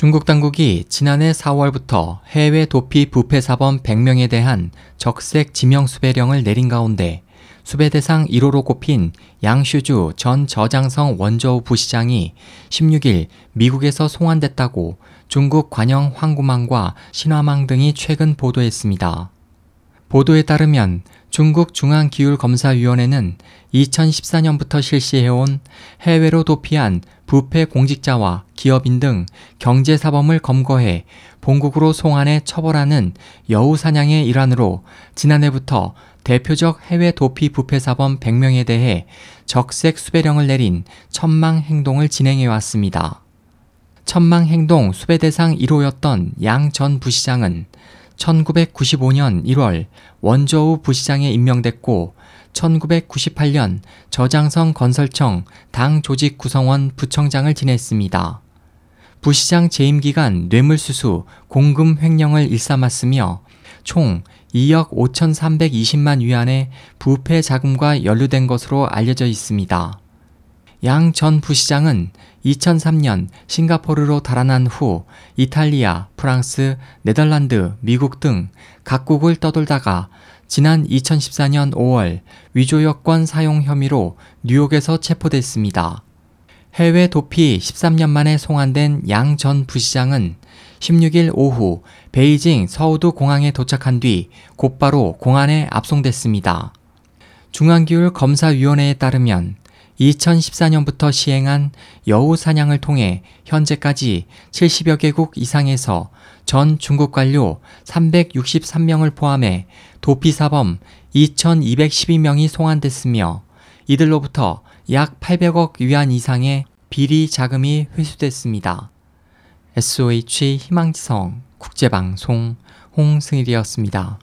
중국 당국이 지난해 4월부터 해외 도피 부패 사범 100명에 대한 적색 지명 수배령을 내린 가운데 수배 대상 1호로 꼽힌 양슈주 전 저장성 원저우 부시장이 16일 미국에서 송환됐다고 중국 관영 황구망과 신화망 등이 최근 보도했습니다. 보도에 따르면 중국 중앙기율검사위원회는 2014년부터 실시해온 해외로 도피한 부패 공직자와 기업인 등 경제사범을 검거해 본국으로 송환해 처벌하는 여우 사냥의 일환으로 지난해부터 대표적 해외 도피 부패사범 100명에 대해 적색 수배령을 내린 천망 행동을 진행해 왔습니다. 천망 행동 수배 대상 1호였던 양 전 부시장은 1995년 1월 원저우 부시장에 임명됐고 1998년 저장성 건설청 당 조직 구성원 부청장을 지냈습니다. 부시장 재임 기간 뇌물수수, 공금 횡령을 일삼았으며 총 2억 5,320만 위안의 부패 자금과 연루된 것으로 알려져 있습니다. 양 전 부시장은 2003년 싱가포르로 달아난 후 이탈리아, 프랑스, 네덜란드, 미국 등 각국을 떠돌다가 지난 2014년 5월 위조 여권 사용 혐의로 뉴욕에서 체포됐습니다. 해외 도피 13년 만에 송환된 양 전 부시장은 16일 오후 베이징 서우두 공항에 도착한 뒤 곧바로 공안에 압송됐습니다. 중앙기율 검사위원회에 따르면 2014년부터 시행한 여우 사냥을 통해 현재까지 70여 개국 이상에서 전 중국 관료 363명을 포함해 도피사범 2,212명이 송환됐으며 이들로부터 약 800억 위안 이상의 비리 자금이 회수됐습니다. SOH 희망지성 국제방송 홍승일이었습니다.